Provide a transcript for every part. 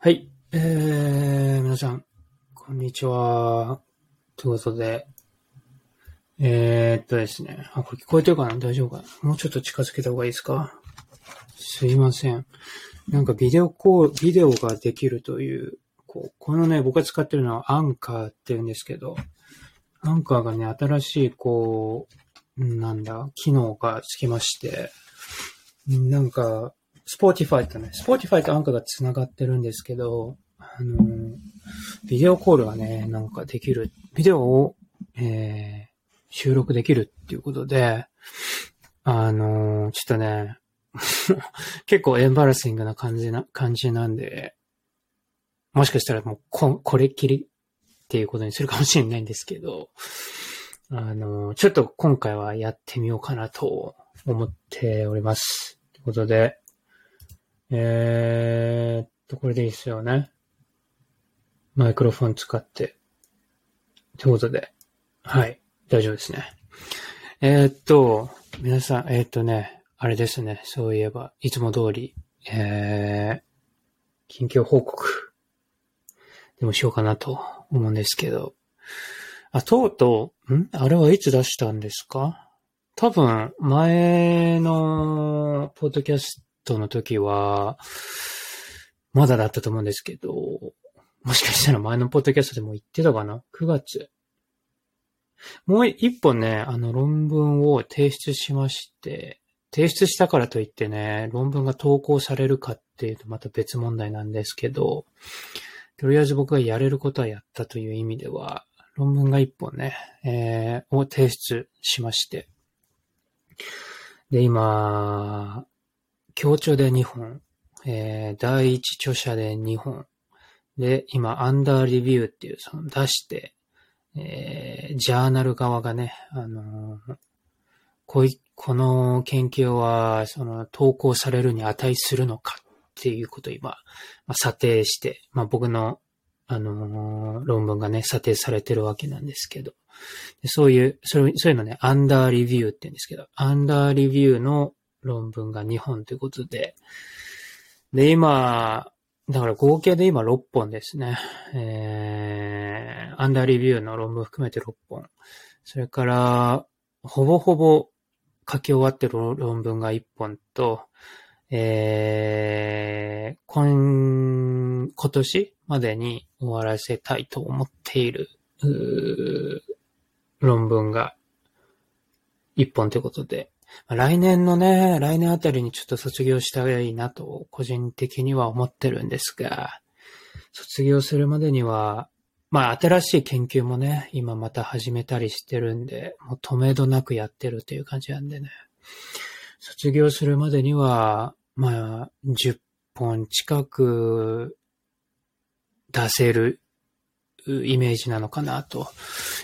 はい。えー、皆さん、こんにちは。ということで、えー、っとですね。あ、これ聞こえてるかな？大丈夫かな？もうちょっと近づけた方がいいですか？すいません。なんかビデオコール、ビデオができるという、こう、このね、僕が使ってるのはアンカーって言うんですけど、アンカーがね、新しい、こう、なんだ、機能がつきまして、なんか、 Spotify とね、 Spotify とアンカーが繋がってるんですけど、あの video call がね、なんかできる、ビデオを、えー収録できるっていうことで、あのちょっとね、結構 embarrassing な感じな、感じなんで、もしかしたらもうこ、これっきりっていうことにするかもしれないんですけど、あのちょっと今回はやってみようかなと思っております。ということで、えーっと、これでいいですよね。マイクロフォン使って。ということで、はい、大丈夫ですね。えーっと、皆さん、えーっとね、あれですね、そういえば、いつも通り、えー、近況報告。でもしようかなと思うんですけど、あ、とうとう、ん？あれはいつ出したんですか？多分、前の、ポッドキャストトの時は、まだだったと思うんですけど、もしかしたら前のポッドキャストでも言ってたかな ?9 月。もう一本ね、あの論文を提出しまして、提出したからといってね、論文が投稿されるかっていうとまた別問題なんですけど、とりあえず僕がやれることはやったという意味では、論文が一本ね、えー、を提出しまして。で、今、協調で2本、えー、第一著者で2本、で、今、アンダーリビューっていう、その出して、えー、ジャーナル側がね、あのーこい、この研究は、その、投稿されるに値するのかっていうことを今、まあ、査定して、まあ、僕の、あのー論文がね、査定されてるわけなんですけど、でそういう、そういうそういうのね、アンダーリビューって言うんですけど、アンダーリビューの論文が2本ということで、で、今、だから合計で今6本ですね。えー、アンダーレビューの論文含めて6本。それから、ほぼほぼ書き終わってる論文が1本と、えー、今、今年までに終わらせたいと思っている、論文が1本ということで、来年のね、来年あたりにちょっと卒業したらいいなと、個人的には思ってるんですが、卒業するまでには、まあ新しい研究もね、今また始めたりしてるんで、もう止めどなくやってるという感じなんでね。卒業するまでには、まあ、10本近く出せるイメージなのかなと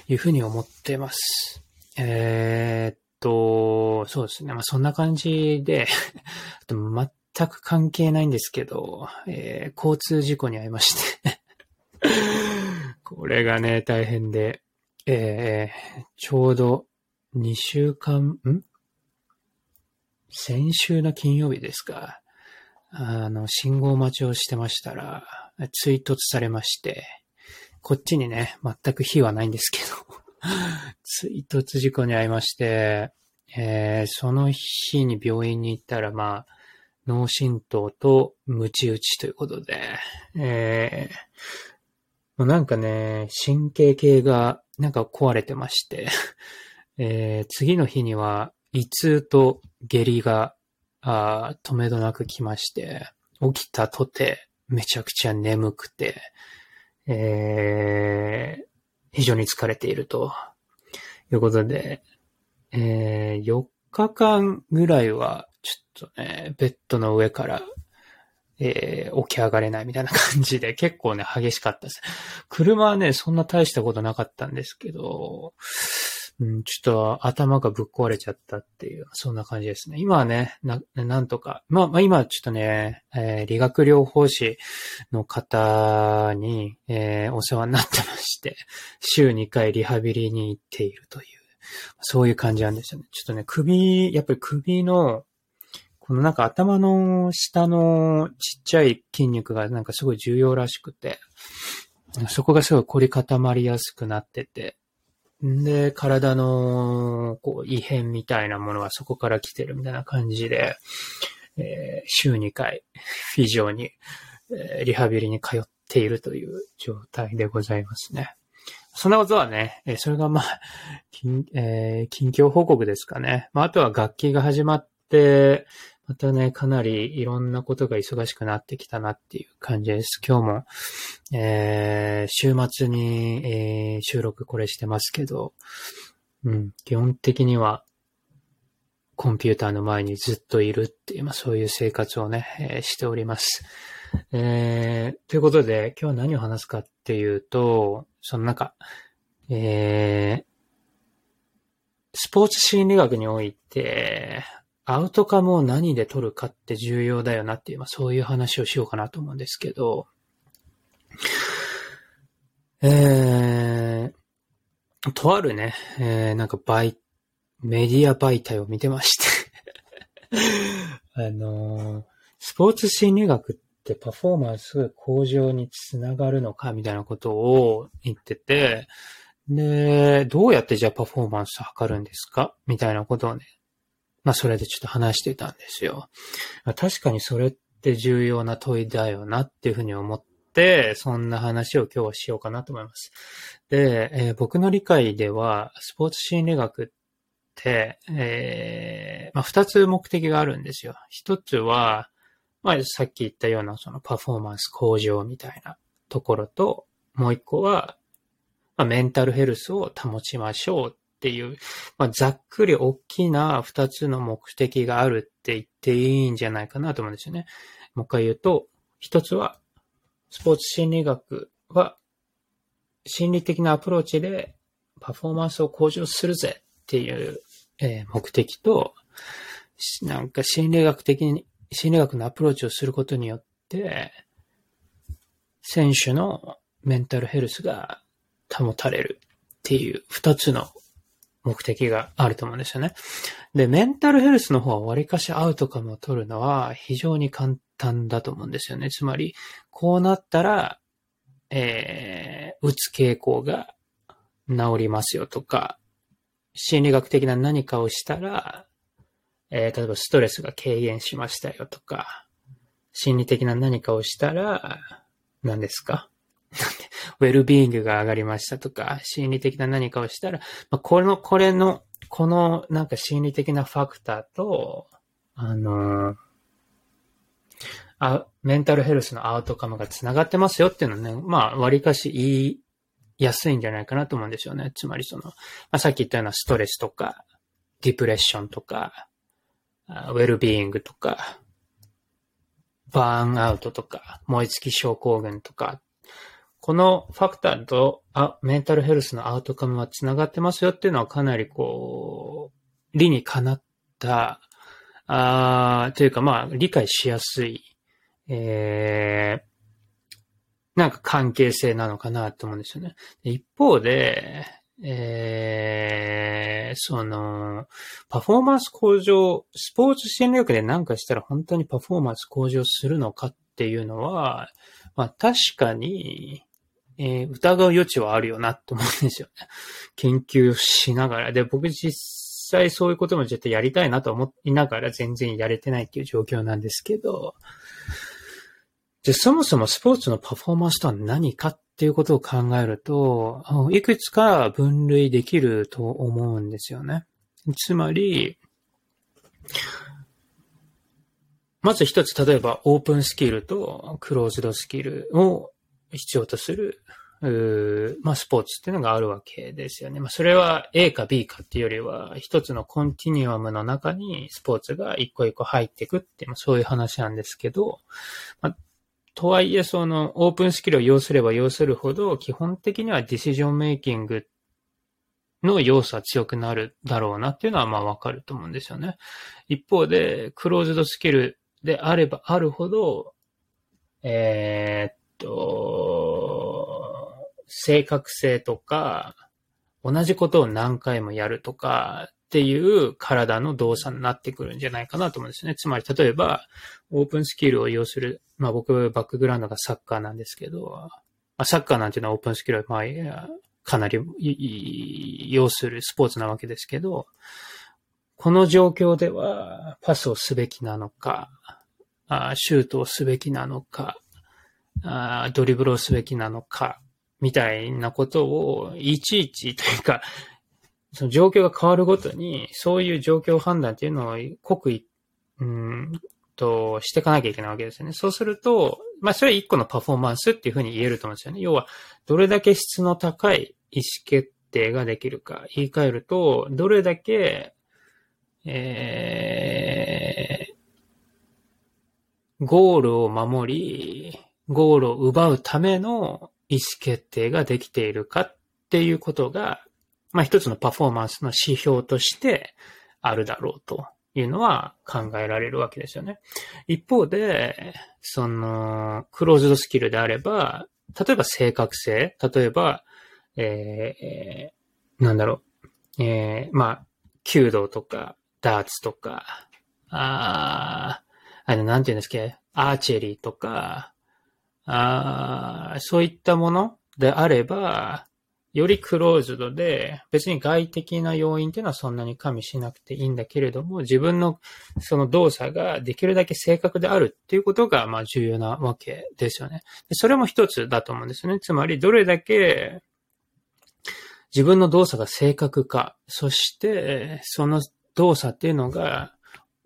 いうふうに思ってます。えーと、そうですね。まあそんな感じで、あと全く関係ないんですけど、えー交通事故に遭いまして。これがね、大変で、えーちょうど2週間、ん？先週の金曜日ですか。あの、信号待ちをしてましたら、追突されまして、こっちにね、全く火はないんですけど、追突事故に遭いまして、えーその日に病院に行ったら、まあ、脳震盪とムチ打ちということで、えーもうなんかね、神経系がなんか壊れてまして、えー次の日には胃痛と下痢があ止めどなく来まして、起きたとてめちゃくちゃ眠くて、えー非常に疲れているということで、えー4日間ぐらいはちょっとね、ベッドの上から、えー起き上がれないみたいな感じで結構ね、激しかったです。車はね、そんな大したことなかったんですけど、うん、ちょっと頭がぶっ壊れちゃったっていう、そんな感じですね。今はね、な、なんとか、まあ、まあ今ちょっとね、えー理学療法士の方に、えーお世話になってまして、週2回リハビリに行っているという、そういう感じなんですよね。ちょっとね、首、やっぱり首の、このなんか頭の下のちっちゃい筋肉がなんかすごい重要らしくて、そこがすごい凝り固まりやすくなってて、で、体のこう異変みたいなものはそこから来てるみたいな感じで、えー、週2回、フィジオに、えー、リハビリに通っているという状態でございますね。そんなことはね、えー、それがまあ、近,、えー、近況報告ですかね。まあ、あとは楽器が始まって、またね、かなりいろんなことが忙しくなってきたなっていう感じです。今日も、えー、週末に、えー、収録これしてますけど、うん、基本的には、コンピューターの前にずっといるっていう、まあそういう生活をね、えー、しております。えー、ということで、今日は何を話すかっていうと、その中、えー、スポーツ心理学において、アウトカムを何で取るかって重要だよなっていう、まあそういう話をしようかなと思うんですけど、えー、とあるね、えー、なんか媒、メディア媒体を見てまして。あのー、スポーツ心理学ってパフォーマンス向上につながるのかみたいなことを言ってて、で、どうやってじゃあパフォーマンス測るんですかみたいなことをね、まあそれでちょっと話してたんですよ。確かにそれって重要な問いだよなっていうふうに思って、そんな話を今日はしようかなと思います。で、えー、僕の理解では、スポーツ心理学って、えー、まあ二つ目的があるんですよ。一つは、まあさっき言ったようなそのパフォーマンス向上みたいなところと、もう一個は、まあ、メンタルヘルスを保ちましょうっていう、まあ、ざっくり大きな二つの目的があるって言っていいんじゃないかなと思うんですよね。もう一回言うと、一つは、スポーツ心理学は、心理的なアプローチでパフォーマンスを向上するぜっていう、え、目的と、なんか心理学的に、心理学のアプローチをすることによって、選手のメンタルヘルスが保たれるっていう二つの目的があると思うんですよね。で、メンタルヘルスの方は割かしアウトカムを取るのは非常に簡単だと思うんですよね。つまり、こうなったら、えー、打つ傾向が治りますよとか、心理学的な何かをしたら、えー、例えばストレスが軽減しましたよとか、心理的な何かをしたら、何ですか？ウェルビーイングが上がりましたとか、心理的な何かをしたら、まあ、これの、これの、このなんか心理的なファクターと、あのー、あ、メンタルヘルスのアウトカムが繋がってますよっていうのね、まあ、割かし言いやすいんじゃないかなと思うんですよね。つまりその、まあ、さっき言ったようなストレスとか、ディプレッションとか、ウェルビーイングとか、バーンアウトとか、燃え尽き症候群とかこのファクターとあメンタルヘルスのアウトカムは繋がってますよっていうのはかなりこう、理にかなった、あというかまあ理解しやすい、えー、なんか関係性なのかなと思うんですよね。一方で、えー、その、パフォーマンス向上、スポーツ戦略で何かしたら本当にパフォーマンス向上するのかっていうのは、まあ確かに、えー、疑う余地はあるよなと思うんですよね。研究しながら。で、僕実際そういうことも絶対やりたいなと思いながら全然やれてないっていう状況なんですけど、で、そもそもスポーツのパフォーマンスとは何かっていうことを考えると、いくつか分類できると思うんですよね。つまり、まず一つ、例えばオープンスキルとクローズドスキルを必要とする、まあ、スポーツっていうのがあるわけですよね。まあ、それは A か B かっていうよりは、一つのコンティニュアムの中にスポーツが一個一個入っていくっていう、ま、そういう話なんですけど、まあ、とはいえ、その、オープンスキルを要すれば要するほど、基本的にはディシジョンメイキングの要素は強くなるだろうなっていうのはまあわかると思うんですよね。一方で、クローズドスキルであればあるほど、えー、と、正確性とか、同じことを何回もやるとかっていう体の動作になってくるんじゃないかなと思うんですね。つまり、例えば、オープンスキルを要する、まあ僕、バックグラウンドがサッカーなんですけど、まあ、サッカーなんていうのはオープンスキルは、まあ、かなり要するスポーツなわけですけど、この状況ではパスをすべきなのか、シュートをすべきなのか、ドリブルをすべきなのか、みたいなことをいちいちというか、その状況が変わるごとに、そういう状況判断っていうのを刻意、うんと、していかなきゃいけないわけですよね。そうすると、まあ、それは一個のパフォーマンスっていうふうに言えると思うんですよね。要は、どれだけ質の高い意思決定ができるか。言い換えると、どれだけ、えー、ゴールを守り、ゴールを奪うための意思決定ができているかっていうことが、まあ一つのパフォーマンスの指標としてあるだろうというのは考えられるわけですよね。一方で、その、クローズドスキルであれば、例えば正確性、例えば、えー、なんだろう、えー、まあ、弓道とか、ダーツとか、ああれ、なんて言うんですか、アーチェリーとか、あそういったものであれば、よりクローズドで、別に外的な要因っていうのはそんなに加味しなくていいんだけれども、自分のその動作ができるだけ正確であるっていうことが、まあ重要なわけですよね。それも一つだと思うんですね。つまり、どれだけ自分の動作が正確か、そしてその動作っていうのが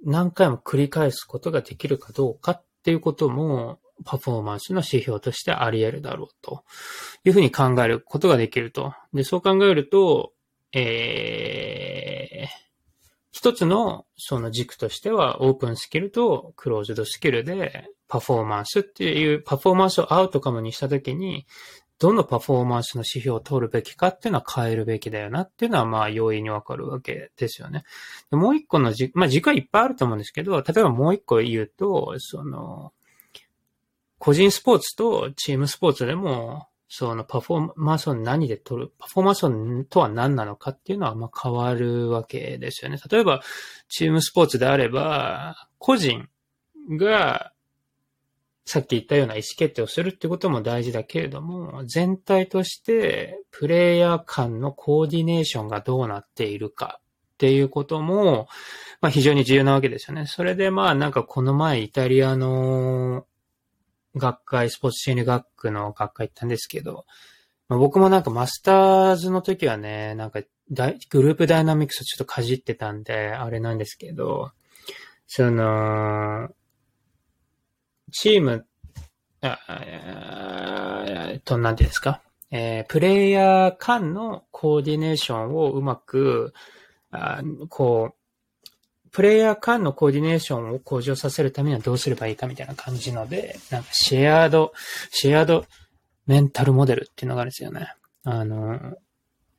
何回も繰り返すことができるかどうかっていうことも、パフォーマンスの指標としてあり得るだろうというふうに考えることができると。で、そう考えると、えー、一つのその軸としてはオープンスキルとクローズドスキルでパフォーマンスっていうパフォーマンスをアウトカムにしたときにどのパフォーマンスの指標を取るべきかっていうのは変えるべきだよなっていうのはまあ容易にわかるわけですよね。もう一個の軸、まあ軸はいっぱいあると思うんですけど、例えばもう一個言うと、その、個人スポーツとチームスポーツでも、そのパフォーマンスを何で取る、パフォーマンスとは何なのかっていうのはまあ変わるわけですよね。例えば、チームスポーツであれば、個人がさっき言ったような意思決定をするってことも大事だけれども、全体としてプレイヤー間のコーディネーションがどうなっているかっていうことも、まあ非常に重要なわけですよね。それでまあなんかこの前イタリアの学会、スポーツ心理学区の学会行ったんですけど、まあ、僕もなんかマスターズの時はね、なんかグループダイナミクスをちょっとかじってたんで、あれなんですけど、その、チーム、あえっと、なんていうんですか、えー、プレイヤー間のコーディネーションをうまく、あこう、プレイヤー間のコーディネーションを向上させるためにはどうすればいいかみたいな感じので、なんかシェアード、シェアードメンタルモデルっていうのがあるんですよね。あの、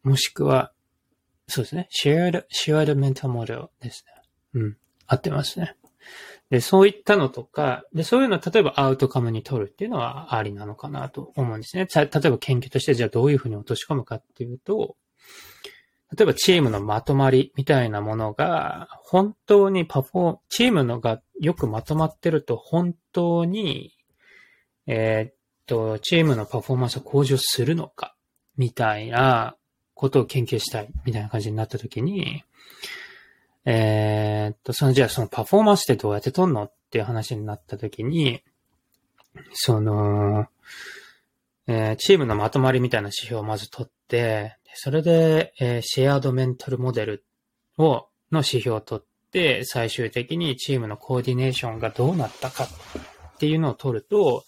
もしくは、そうですね。シェアード、シェアードメンタルモデルですね。うん。合ってますね。で、そういったのとか、で、そういうのを例えばアウトカムに取るっていうのはありなのかなと思うんですね。例えば研究としてじゃあどういうふうに落とし込むかっていうと、例えばチームのまとまりみたいなものが、本当にパフォー、チームのがよくまとまってると本当に、えー、っと、チームのパフォーマンスを向上するのか、みたいなことを研究したい、みたいな感じになったときに、えー、っと、その、じゃあそのパフォーマンスってどうやって取んのっていう話になったときに、その、えー、チームのまとまりみたいな指標をまず取って、それで、えー、シェアードメンタルモデルを、の指標を取って、最終的にチームのコーディネーションがどうなったかっていうのを取ると、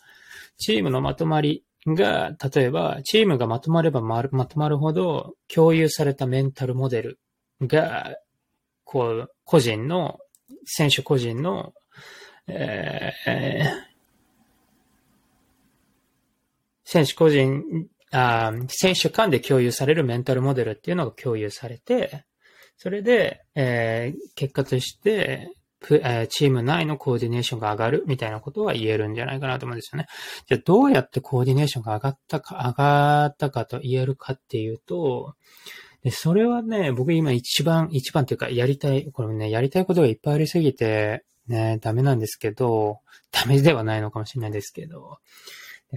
チームのまとまりが、例えば、チームがまとまればまとまるほど、共有されたメンタルモデルが、こう、個人の、選手個人の、えー、選手個人あ選手間で共有されるメンタルモデルっていうのが共有されて、それで、えー、結果として、チーム内のコーディネーションが上がるみたいなことは言えるんじゃないかなと思うんですよね。じゃあどうやってコーディネーションが上がったか、上がったかと言えるかっていうと、で、それはね、僕今一番、一番っていうか、やりたい、これもね、やりたいことがいっぱいありすぎて、ね、ダメなんですけど、ダメではないのかもしれないですけど、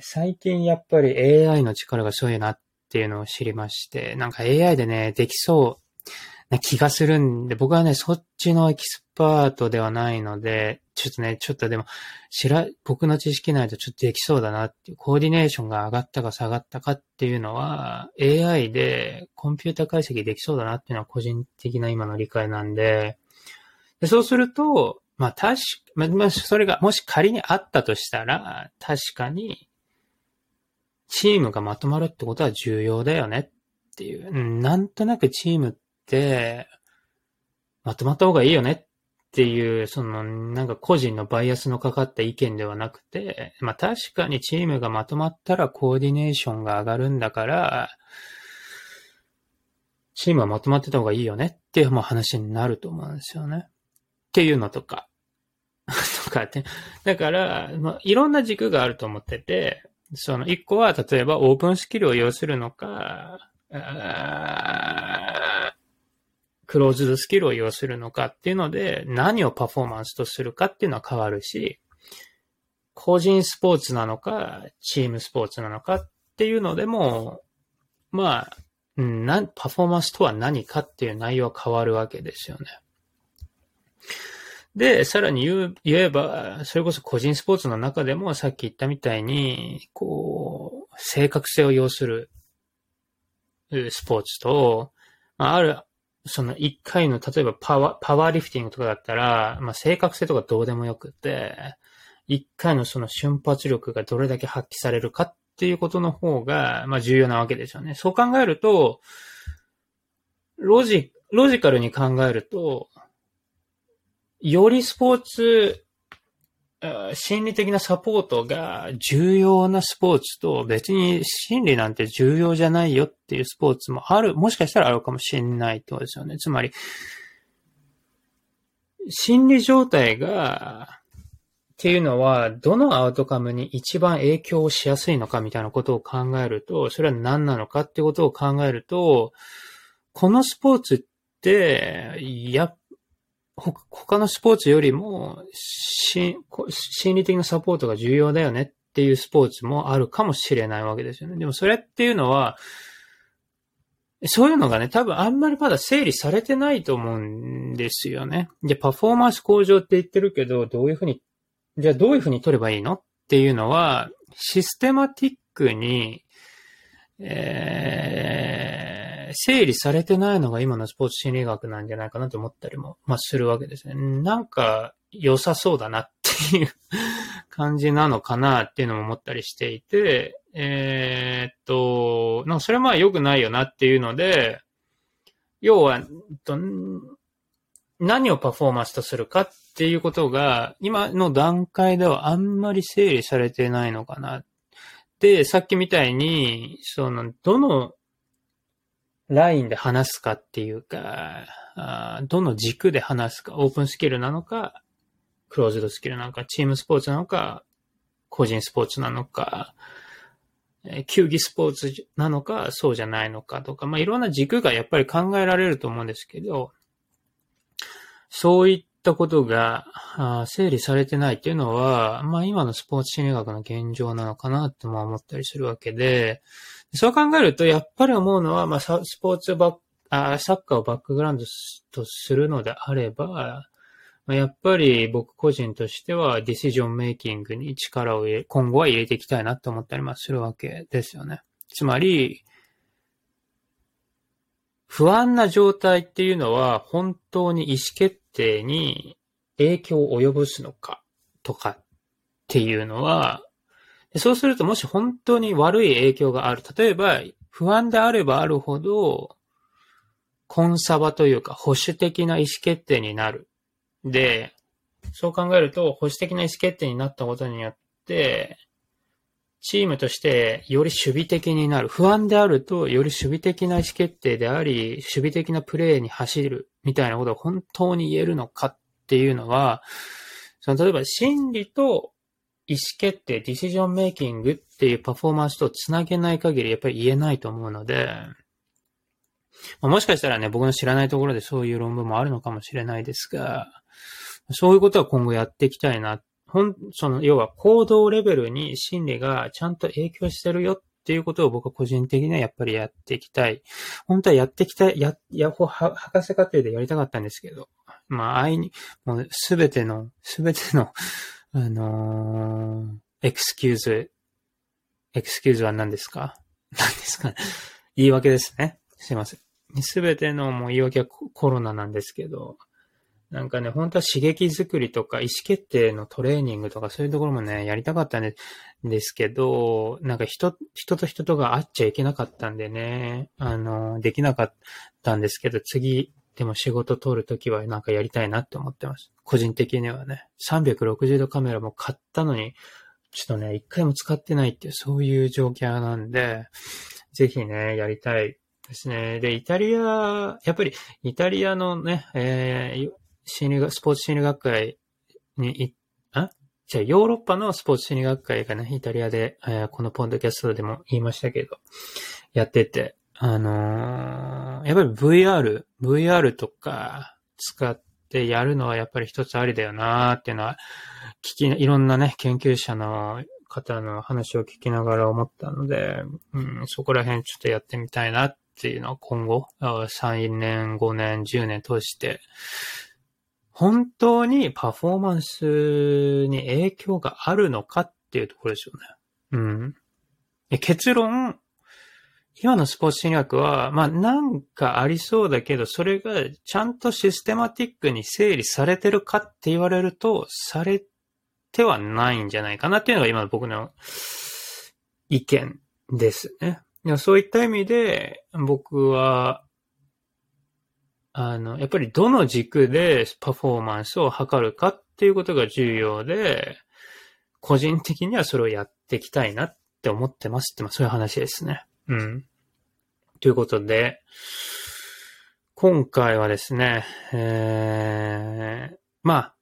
最近やっぱり AI の力がすごいなっていうのを知りまして、なんか AI でね、できそうな気がするんで、僕はね、そっちのエキスパートではないので、ちょっとね、ちょっとでも、知ら、僕の知識ないとちょっとできそうだなっていう、コーディネーションが上がったか下がったかっていうのは、AI でコンピュータ解析できそうだなっていうのは個人的な今の理解なんで、でそうすると、まあ確か、まあ、それがもし仮にあったとしたら、確かに、チームがまとまるってことは重要だよねっていう、なんとなくチームって、まとまった方がいいよねっていう、その、なんか個人のバイアスのかかった意見ではなくて、まあ確かにチームがまとまったらコーディネーションが上がるんだから、チームはまとまってた方がいいよねっていうもう話になると思うんですよね。っていうのとか。とかって。だから、まあ、いろんな軸があると思ってて、その一個は、例えばオープンスキルを要するのか、クローズドスキルを要するのかっていうので、何をパフォーマンスとするかっていうのは変わるし、個人スポーツなのか、チームスポーツなのかっていうのでも、まあ、パフォーマンスとは何かっていう内容は変わるわけですよね。で、さらに言う、言えば、それこそ個人スポーツの中でもさっき言ったみたいに、こう、正確性を要するスポーツと、まあ、ある、その一回の、例えばパワー、パワーリフティングとかだったら、まあ、正確性とかどうでもよくて、一回のその瞬発力がどれだけ発揮されるかっていうことの方が、まあ、重要なわけですよね。そう考えると、ロジ、ロジカルに考えると、よりスポーツ、心理的なサポートが重要なスポーツと別に心理なんて重要じゃないよっていうスポーツもある、もしかしたらあるかもしれないってことですよね。つまり、心理状態が、っていうのは、どのアウトカムに一番影響をしやすいのかみたいなことを考えると、それは何なのかってことを考えると、このスポーツって、やっ他のスポーツよりも、心理的なサポートが重要だよねっていうスポーツもあるかもしれないわけですよね。でもそれっていうのは、そういうのがね、多分あんまりまだ整理されてないと思うんですよね。で、パフォーマンス向上って言ってるけど、どういうふうに、じゃあどういうふうに取ればいいのっていうのは、システマティックに、えー整理されてないのが今のスポーツ心理学なんじゃないかなと思ったりも、まあ、するわけですね。なんか良さそうだなっていう感じなのかなっていうのも思ったりしていて、えー、っと、なんかそれはまあ良くないよなっていうので、要は、何をパフォーマンスとするかっていうことが、今の段階ではあんまり整理されてないのかな。で、さっきみたいに、その、どのラインで話すかっていうか、どの軸で話すか、オープンスキルなのか、クローズドスキルなのか、チームスポーツなのか、個人スポーツなのか、球技スポーツなのか、そうじゃないのかとか、まあ、いろんな軸がやっぱり考えられると思うんですけど、そういったことが整理されてないっていうのは、まあ今のスポーツ心理学の現状なのかなっても思ったりするわけで、そう考えると、やっぱり思うのは、まあ、スポーツバッあサッカーをバックグラウンドとするのであれば、やっぱり僕個人としてはディシジョンメイキングに力を入れ、今後は入れていきたいなと思ったりもするわけですよね。つまり、不安な状態っていうのは本当に意思決定に影響を及ぼすのかとかっていうのは、そうするともし本当に悪い影響がある。例えば、不安であればあるほど、コンサバというか保守的な意思決定になる。で、そう考えると、保守的な意思決定になったことによって、チームとしてより守備的になる。不安であると、より守備的な意思決定であり、守備的なプレーに走るみたいなことが本当に言えるのかっていうのは、その例えば心理と意思決定、ディシジョンメイキングっていうパフォーマンスとつなげない限りやっぱり言えないと思うので、まあ、もしかしたらね、僕の知らないところでそういう論文もあるのかもしれないですが、そういうことは今後やっていきたいな。ほん、その、要は行動レベルに心理がちゃんと影響してるよっていうことを僕は個人的にはやっぱりやっていきたい。本当はやっていきたい、や、やほ、博士課程でやりたかったんですけど、まあ、愛に、もうすべての、すべての、あのー、 excuse、excuse は何ですか？何ですか 言い訳ですね。すいません。すべてのもう言い訳はコロナなんですけど、なんかね、本当は刺激作りとか意思決定のトレーニングとかそういうところもね、やりたかったんですけど、なんか人、人と人とが会っちゃいけなかったんでね、あの、できなかったんですけど、次、でも仕事通るときはなんかやりたいなって思ってます。個人的にはね。360度カメラも買ったのに、ちょっとね、一回も使ってないっていう、そういう状況なんで、ぜひね、やりたいですね。で、イタリア、やっぱり、イタリアのね、えー、心理学、スポーツ心理学会に行あ？じゃあ、ヨーロッパのスポーツ心理学会がね、イタリアで、えー、このポンドキャストでも言いましたけど、やってて、あのー、やっぱり VR、VR とか使ってやるのはやっぱり一つありだよなーっていうのは、聞き、いろんなね、研究者の方の話を聞きながら思ったので、うん、そこら辺ちょっとやってみたいなっていうのは今後、3年、5年、10年通して、本当にパフォーマンスに影響があるのかっていうところですよね。うん。結論、今のスポーツ心理学は、まあなんかありそうだけど、それがちゃんとシステマティックに整理されてるかって言われると、されてはないんじゃないかなっていうのが今の僕の意見ですね。そういった意味で、僕は、あの、やっぱりどの軸でパフォーマンスを測るかっていうことが重要で、個人的にはそれをやっていきたいなって思ってますって、まあそういう話ですね。うん。ということで、今回はですね、えー、まあ、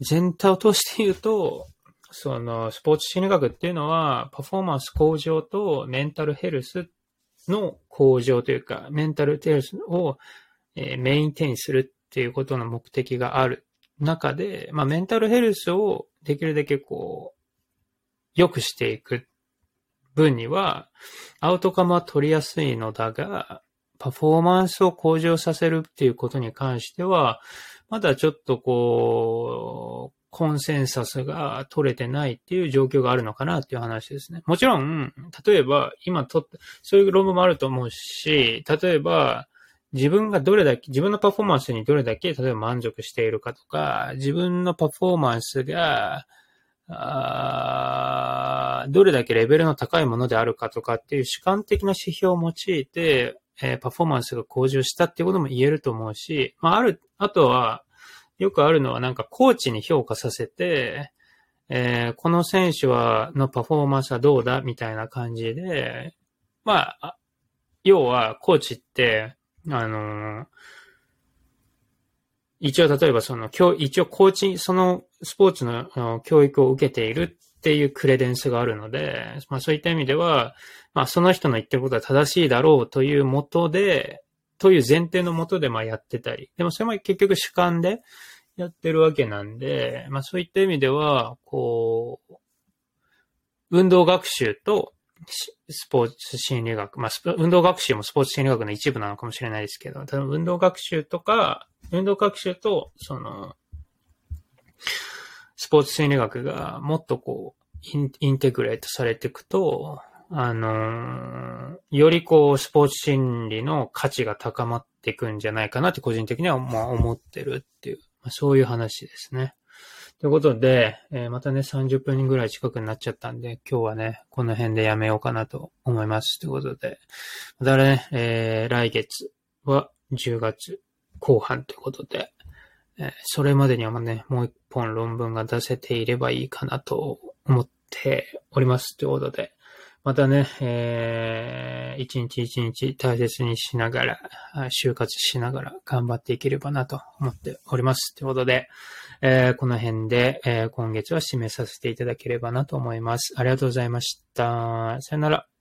全体を通して言うと、その、スポーツ心理学っていうのは、パフォーマンス向上とメンタルヘルスの向上というか、メンタルヘルスをえー、メインテインするっていうことの目的がある中で、まあ、メンタルヘルスをできるだけこう、良くしていく分には、アウトカムは取りやすいのだが、パフォーマンスを向上させるっていうことに関しては、まだちょっとこう、コンセンサスが取れてないっていう状況があるのかなっていう話ですね。もちろん、例えば、今とって、そういう論文もあると思うし、例えば、自分がどれだけ、自分のパフォーマンスにどれだけ、例えば満足しているかとか、自分のパフォーマンスが、あどれだけレベルの高いものであるかとかっていう主観的な指標を用いて、えー、パフォーマンスが向上したっていうことも言えると思うし、まあ、ある、あとは、よくあるのはなんかコーチに評価させて、えー、この選手は、のパフォーマンスはどうだみたいな感じで、まあ、要は、コーチって、あのー、一応例えばその、一応コーチ、そのスポーツの教育を受けているっていうクレデンスがあるので、まあそういった意味では、まあその人の言ってることは正しいだろうというもとで、という前提のもとでまあやってたり、でもそれも結局主観でやってるわけなんで、まあそういった意味では、こう、運動学習とスポーツ心理学、まあ、運動学習もスポーツ心理学の一部なのかもしれないですけど、ただ運動学習とか、運動学習と、その、スポーツ心理学がもっとこう、インテグレートされていくと、あの、よりこう、スポーツ心理の価値が高まっていくんじゃないかなって個人的にはま思ってるっていう、ま、そういう話ですね。ということで、えー、またね、30分ぐらい近くになっちゃったんで、今日はね、この辺でやめようかなと思います。ということで、またね、えー、来月は10月後半ということで、えー、それまでにはね、もう一本論文が出せていればいいかなと思っております。ということで、またね、えー、一日一日大切にしながら、就活しながら頑張っていければなと思っております。ということで、えー、この辺で、えー、今月は締めさせていただければなと思います。ありがとうございました。さよなら。